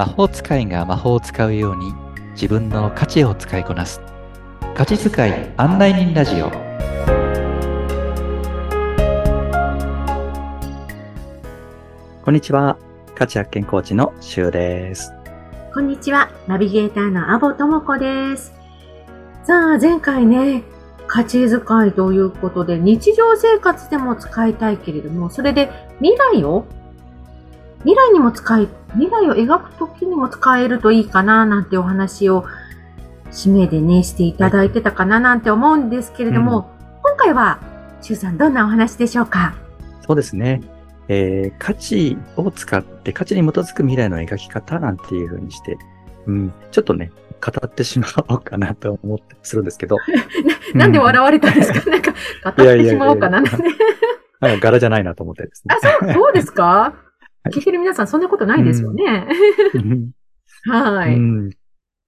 魔法使いが魔法を使うように自分の価値を使いこなす。価値使い案内人ラジオ。こんにちは。価値発見コーチのしゅうです。こんにちは。ナビゲーターのアボともこです。さあ前回ね価値遣いということで日常生活でも使いたいけれどもそれで未来を未来にも使い、未来を描くときにも使えるといいかななんてお話を締めでね、していただいてたかななんて思うんですけれども、うん、今回は、シュウさんどんなお話でしょうか？そうですね。えー、価値を使って価値に基づく未来の描き方なんていうふうにして、うん、ちょっとね、語ってしまおうかなと思ってするんですけど。な なんで笑われたんですか、うん、なんか、語ってしまおうかな なんて。柄じゃないなと思ってですね。あ、そう、そうですか？聞いてる皆さんそんなことないですよね。はい。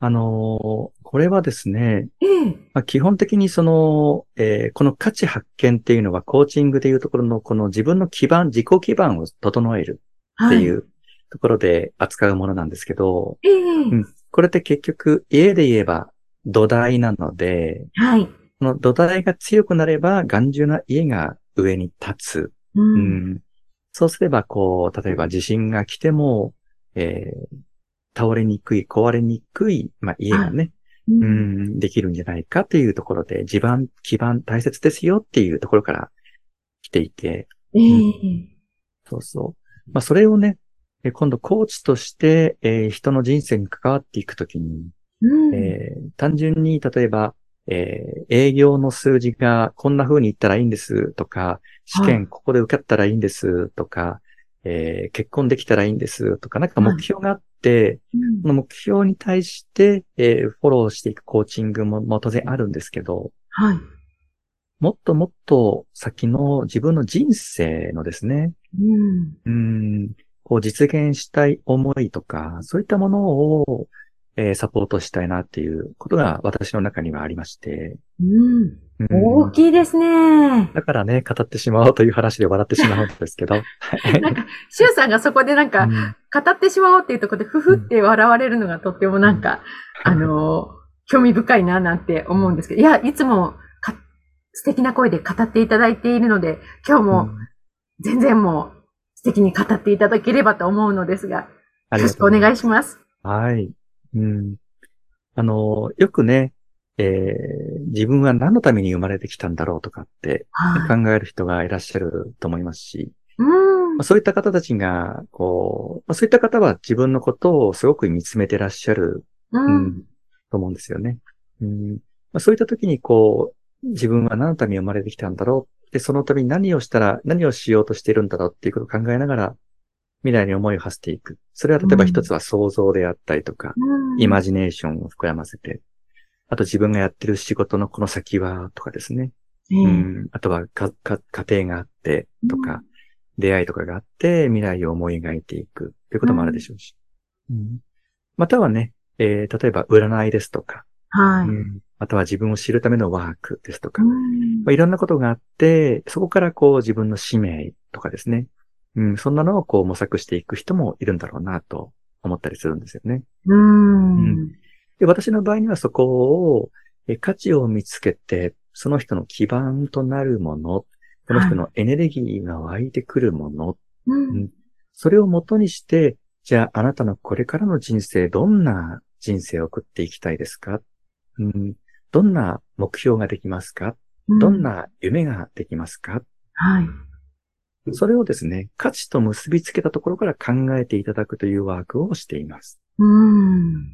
あのー、これはですね、ええ。まあ、基本的にその、えー、この価値発見っていうのはコーチングでいうところのこの自分の基盤、自己基盤を整えるっていうところで扱うものなんですけど、はいうん、これって結局家で言えば土台なので、はい、この土台が強くなれば頑丈な家が上に立つ。うん、うんそうすれば、こう、例えば地震が来ても、えー、倒れにくい、壊れにくい、まあ、家がね、うん、できるんじゃないかというところで、地盤、基盤大切ですよっていうところから来ていて、えー、うん、そうそう。まあ、それをね、今度コーチとして、えー、人の人生に関わっていくときに、うん、えー、単純に例えば、えー、営業の数字がこんな風に言ったらいいんですとか、試験ここで受かったらいいんですとか、はい、えー、結婚できたらいいんですとか、なんか目標があって、はい、その目標に対して、えー、フォローしていくコーチングもも当然あるんですけど、はい、もっともっと先の自分の人生のですね、うん、うんこう実現したい思いとか、そういったものを、えー、サポートしたいなっていうことが私の中にはありまして。うん。うん、大きいですね。だからね、語ってしまおうという話で笑ってしまうんですけど。なんか、シュウさんがそこでなんか、うん、語ってしまおうっていうところで、ふふって笑われるのがとってもなんか、うん、あの興味深いななんて思うんですけど、いや、いつも素敵な声で語っていただいているので、今日も全然もう素敵に語っていただければと思うのですが、よろしくお願いします。はい。うん。あの、よくね、えー、自分は何のために生まれてきたんだろうとかって考える人がいらっしゃると思いますし、まあ、そういった方たちが、こう、まあ、そういった方は自分のことをすごく見つめてらっしゃる、うん、と思うんですよね。うん。まあ、そういった時に、こう、自分は何のために生まれてきたんだろうで、そのために何をしたら、何をしようとしているんだろうっていうことを考えながら、未来に思いを馳せていく。それは例えば一つは想像であったりとか、うん、イマジネーションを膨らませて、あと自分がやってる仕事のこの先はとかですね。うん、うん、あとはかか家庭があってとか、うん、出会いとかがあって未来を思い描いていく。ということもあるでしょうし。うん、またはね、えー、例えば占いですとか、はい、うん、あとは自分を知るためのワークですとか、まあ、いろんなことがあって、そこからこう自分の使命とかですね、うん、そんなのをこう模索していく人もいるんだろうなと思ったりするんですよね。うん、うん、で私の場合にはそこを、え価値を見つけて、その人の基盤となるもの、この人のエネルギーが湧いてくるもの、はいうん、それをもとにして、じゃああなたのこれからの人生、どんな人生を送っていきたいですか、うん、どんな目標ができますか、どんな夢ができますか、はい。それをですね、価値と結びつけたところから考えていただくというワークをしています。うん。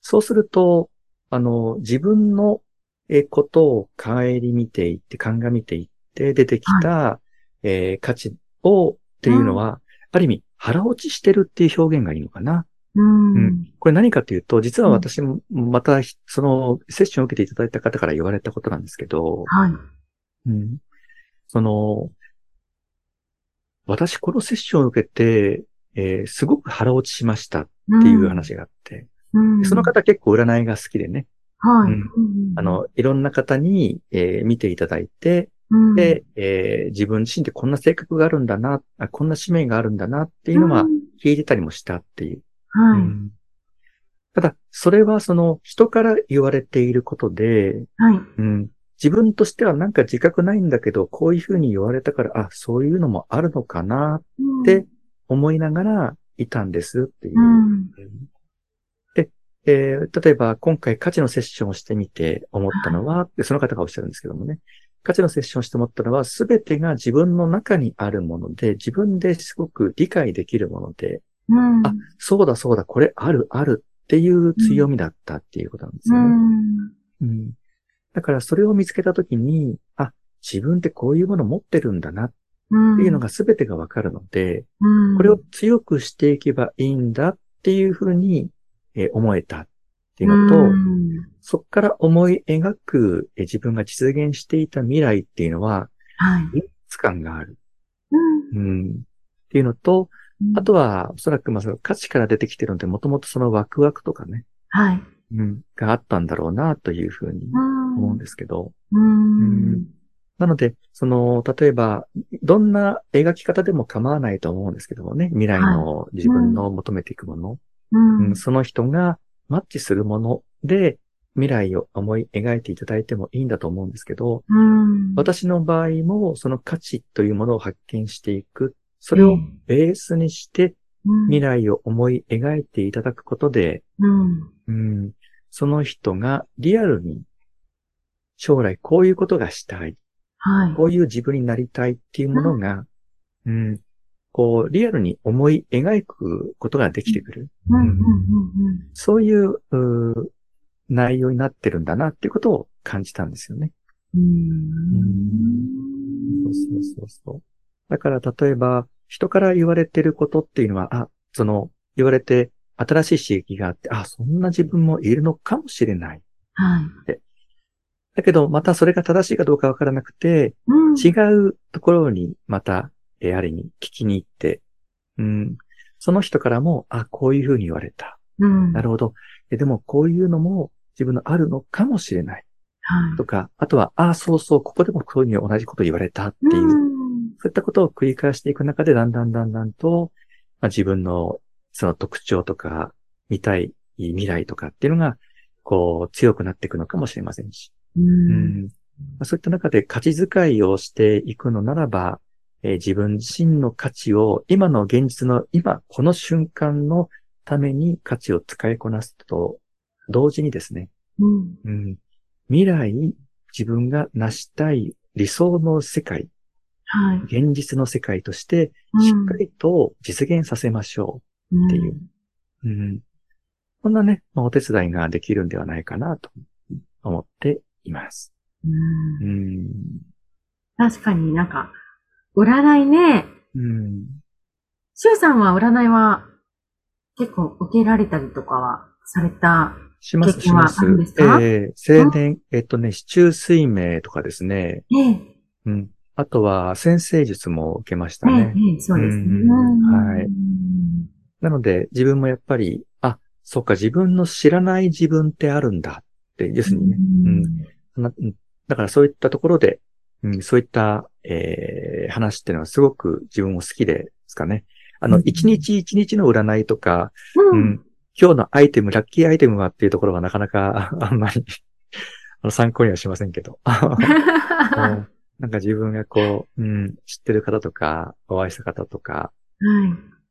そうすると、あの、自分のことを顧みていって、鑑みていって出てきた、はい、えー、価値をっていうのは、ある意味腹落ちしてるっていう表現がいいのかな。うん、うん、これ何かというと、実は私もまた、そのセッションを受けていただいた方から言われたことなんですけど、はい。うん、その、私このセッションを受けて、えー、すごく腹落ちしましたっていう話があって、うん、その方結構占いが好きでね、はい。うん、あの、いろんな方に、えー、見ていただいて、うん、で、えー、自分自身でこんな性格があるんだな、こんな使命があるんだなっていうのは聞いてたりもしたっていう。はい。うん、ただ、それはその人から言われていることで、はい。うん。自分としてはなんか自覚ないんだけど、こういうふうに言われたから、あ、そういうのもあるのかなって思いながらいたんですっていう。うん、で、えー、例えば今回価値のセッションをしてみて思ったのは、でその方がおっしゃるんですけどもね、価値のセッションをして思ったのは、すべてが自分の中にあるもので、自分ですごく理解できるもので、うん、あ、そうだそうだ、これあるあるっていう強みだったっていうことなんですよね。うん、うんだからそれを見つけたときに、あ、自分ってこういうもの持ってるんだなっていうのが全てがわかるので、うん、これを強くしていけばいいんだっていうふうに、え思えたっていうのと、うん、そこから思い描く、え自分が実現していた未来っていうのは、はい。つ感がある。うん。うん。っていうのと、あとは、おそらく、まあ、その価値から出てきてるので、もともとそのワクワクとかね。はい。うん。があったんだろうな、というふうに思うんですけど。うん。なので、その、例えば、どんな描き方でも構わないと思うんですけどもね、未来の自分の求めていくもの、うん、その人がマッチするもので、未来を思い描いていただいてもいいんだと思うんですけど、うん、私の場合もその価値というものを発見していく、それをベースにして未来を思い描いていただくことで、うん、その人がリアルに将来こういうことがしたい。はい。こういう自分になりたいっていうものが、うん、こう、リアルに思い描くことができてくる。そういうう内容になってるんだなっていうことを感じたんですよね。うん。そうそうそうそう。だから例えば、人から言われてることっていうのは、あ、その、言われて新しい刺激があって、あ、そんな自分もいるのかもしれない。はい。だけど、またそれが正しいかどうかわからなくて、うん、違うところにまた、えあれに聞きに行って、うん、その人からも、あ、こういうふうに言われた。うん、なるほど。えでも、こういうのも自分のあるのかもしれない。はい、とか、あとは、あ、そうそう、ここでもこういうふうに同じこと言われたっていう、うん、そういったことを繰り返していく中で、だんだんだんだんと、まあ、自分のその特徴とか、見たい未来とかっていうのが、こう、強くなっていくのかもしれませんし。うん、そういった中で価値遣いをしていくのならば、えー、自分自身の価値を今の現実の今、この瞬間のために価値を使いこなすと同時にですね、うん、うん、未来自分が成したい理想の世界、はい、現実の世界としてしっかりと実現させましょうっていう、うん、うん、こんなね、お手伝いができるんではないかなと思っています。うん。うん。確かになんか、占いね。うん。シュウさんは占いは結構受けられたりとかはされたします、します。えー、青年、えっとね、市中水明とかですね。ええ。うん。あとは、先生術も受けましたね。ええ、そうですね、はい。なので、自分もやっぱり、あ、そっか、自分の知らない自分ってあるんだ。要するにね。うん。だからそういったところで、うん、そういった、えー、話っていうのはすごく自分も好きですかね。あの、一、日一日の占いとか、うん、今日のアイテム、ラッキーアイテムはっていうところはなかなかあんまりあの参考にはしませんけど。なんか自分がこう、うん、知ってる方とか、お会いした方とか、は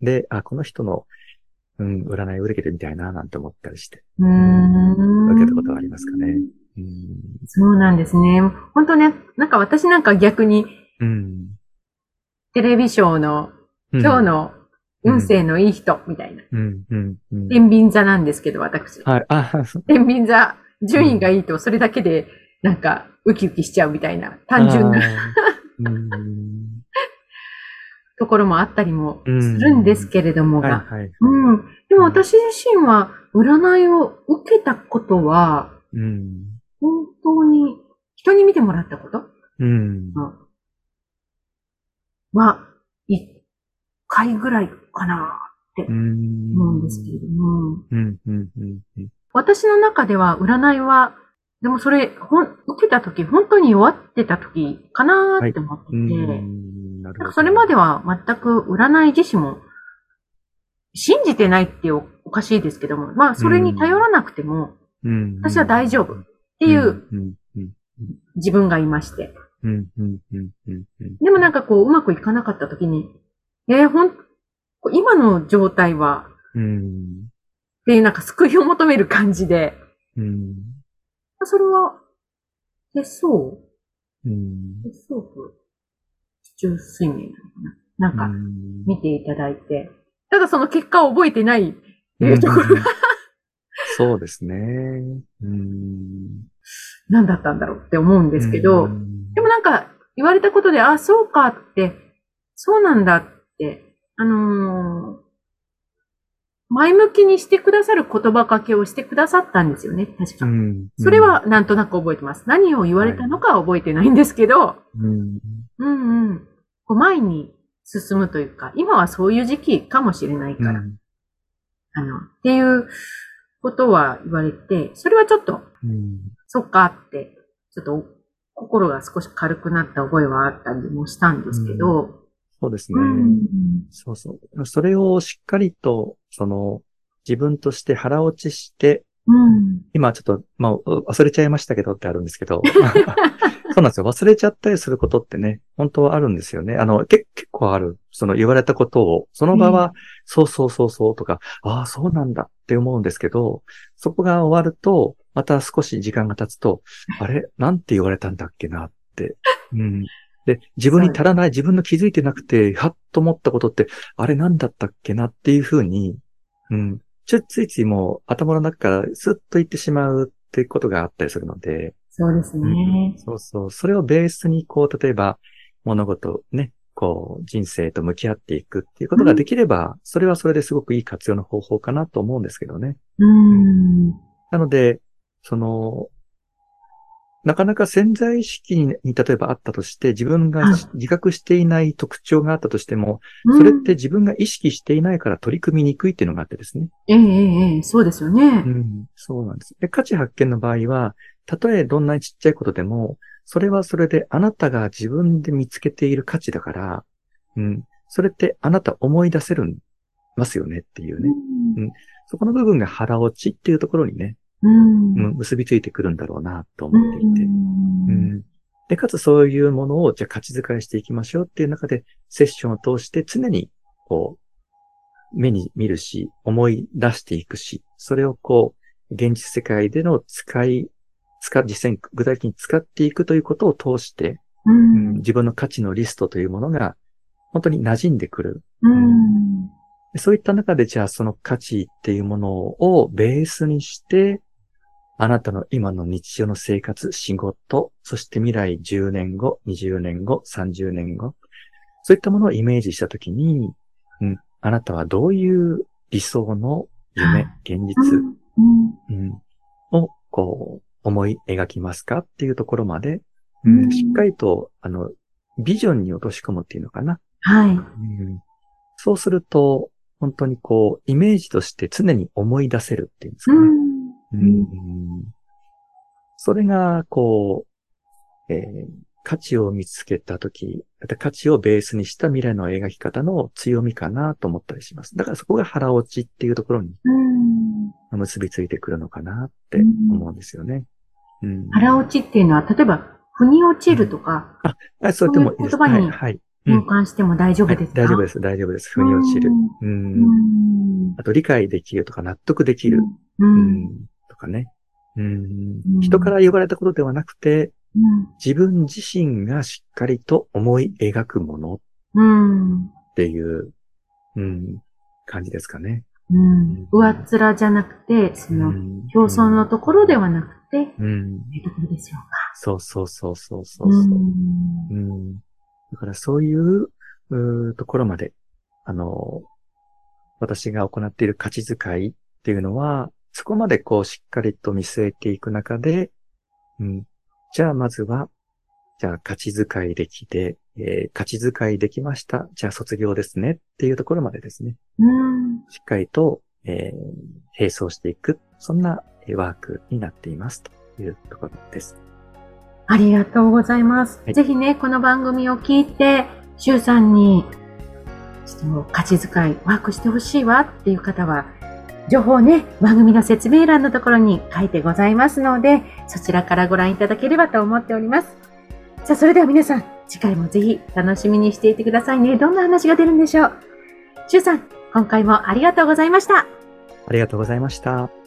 い、で、あ、この人のうん、占いを受けてみたいな、なんて思ったりして。うん。受けたことはありますかね。うん、そうなんですね。本当ね、なんか私なんか逆に、うん、テレビショーの今日の運勢のいい人みたいな。うん、うん、うん。天秤座なんですけど、私。はい、あ、天秤座、順位がいいと、それだけで、なんか、ウキウキしちゃうみたいな、単純な。ところもあったりもするんですけれどもが。うん。でも私自身は占いを受けたことは、うん、本当に人に見てもらったこと？うん、は、一回ぐらいかなって思うんですけれども、私の中では占いはでもそれ、ほん、受けた時、本当に弱ってた時かなって思ってて、はい、それまでは全く占い自身も信じてないっておかしいですけども、まあ、それに頼らなくても、うん、私は大丈夫。っっていう自分がいまして。でもなんかこう、うまくいかなかった時に、えー、ほん、今の状態は、うん、で、なんか救いを求める感じで、うん、それは、手相、うん、手相と、地中水面なのかななんか、見ていただいて、ただその結果を覚えてないっていうところが、そうですね。うん。何だったんだろうって思うんですけど、でもなんか言われたことで、あ、そうかって、そうなんだって、あのー、前向きにしてくださる言葉かけをしてくださったんですよね、確か。うん、それはなんとなく覚えてます。何を言われたのかは覚えてないんですけど、はい、うん、うんうん。こう前に進むというか、今はそういう時期かもしれないから、うん、あの、っていうことは言われて、それはちょっと、うん、そっかって、ちょっと心が少し軽くなった覚えはあったりもしたんですけど、うん、そうですね、うん、そうそう。それをしっかりと、その、自分として腹落ちして、うん、今ちょっと、まあ、忘れちゃいましたけどってあるんですけど、そうなんですよ。忘れちゃったりすることってね、本当はあるんですよね。あの、け結構ある。その言われたことを、その場は、そうそうそうそうとか、ああ、そうなんだって思うんですけど、そこが終わると、また少し時間が経つと、あれ？なんて言われたんだっけなって。うん。で、自分に足らない、自分の気づいてなくて、はっと思ったことって、あれ？なんだったっけなっていうふうに、うん。ちょついついもう頭の中からスッと言ってしまうっていうことがあったりするので。そうですね、うん、そうそう。それをベースに、こう、例えば、物事ね、こう、人生と向き合っていくっていうことができれば、うん、それはそれですごくいい活用の方法かなと思うんですけどね。うん。なので、その、なかなか潜在意識に例えばあったとして、自分が自覚していない特徴があったとしても、それって自分が意識していないから取り組みにくいっていうのがあってですね。ええええ、そうですよね。うん、そうなんです。で、価値発見の場合は、たとえどんなにちっちゃいことでも、それはそれであなたが自分で見つけている価値だから、うん、それってあなた思い出せるんますよねっていうね。うん、そこの部分が腹落ちっていうところにね、うん、結びついてくるんだろうなと思っていて。うん、で、かつそういうものを、じゃあ価値遣いしていきましょうっていう中で、セッションを通して常に、こう、目に見るし、思い出していくし、それをこう、現実世界での使い、使、実際に具体的に使っていくということを通して、うん、自分の価値のリストというものが、本当に馴染んでくる。うん。そういった中で、じゃあその価値っていうものをベースにして、あなたの今の日常の生活、仕事、そして未来10年後、20年後、30年後、そういったものをイメージしたときに、うん、あなたはどういう理想の夢、現実、うん、を、こう、思い描きますか？っていうところまで、うん、しっかりと、あの、ビジョンに落とし込むっていうのかな？はい。うん、そうすると、本当にこう、イメージとして常に思い出せるっていうんですかね。うん、それが、こう、えー、価値を見つけたとき、価値をベースにした未来の描き方の強みかなと思ったりします。だからそこが腹落ちっていうところに結びついてくるのかなって思うんですよね。うん、腹落ちっていうのは、例えば、腑に落ちるとか、あ、あそうでもいいです。言葉に変換しても大丈夫ですか、はい、大丈夫です、大丈夫です。腑に落ちる。うん。あと、理解できるとか納得できる。うん。とかね。うん。人から言われたことではなくて、自分自身がしっかりと思い描くもの。っていう、うん、感じですかね。うん、上っ面じゃなくて、その、表層のところではなくて、うん、いうところですよそうそうそうそうそう。う。ん、だからそういううところまで、あの、私が行っている価値遣いっていうのは、そこまでこうしっかりと見据えていく中で、うん、じゃあまずは、じゃあ価値遣い歴で、えー、価値遣いできました。じゃあ卒業ですねっていうところまでですね。うん、しっかりと、えー、並走していく。そんなワークになっていますというところです。ありがとうございます。はい、ぜひね、この番組を聞いて、シュウさんにちょっと価値遣いワークしてほしいわっていう方は、情報ね、番組の説明欄のところに書いてございますので、そちらからご覧いただければと思っております。さあ、それでは皆さん、次回もぜひ楽しみにしていてくださいね。どんな話が出るんでしょう?しゅうさん、今回もありがとうございました。ありがとうございました。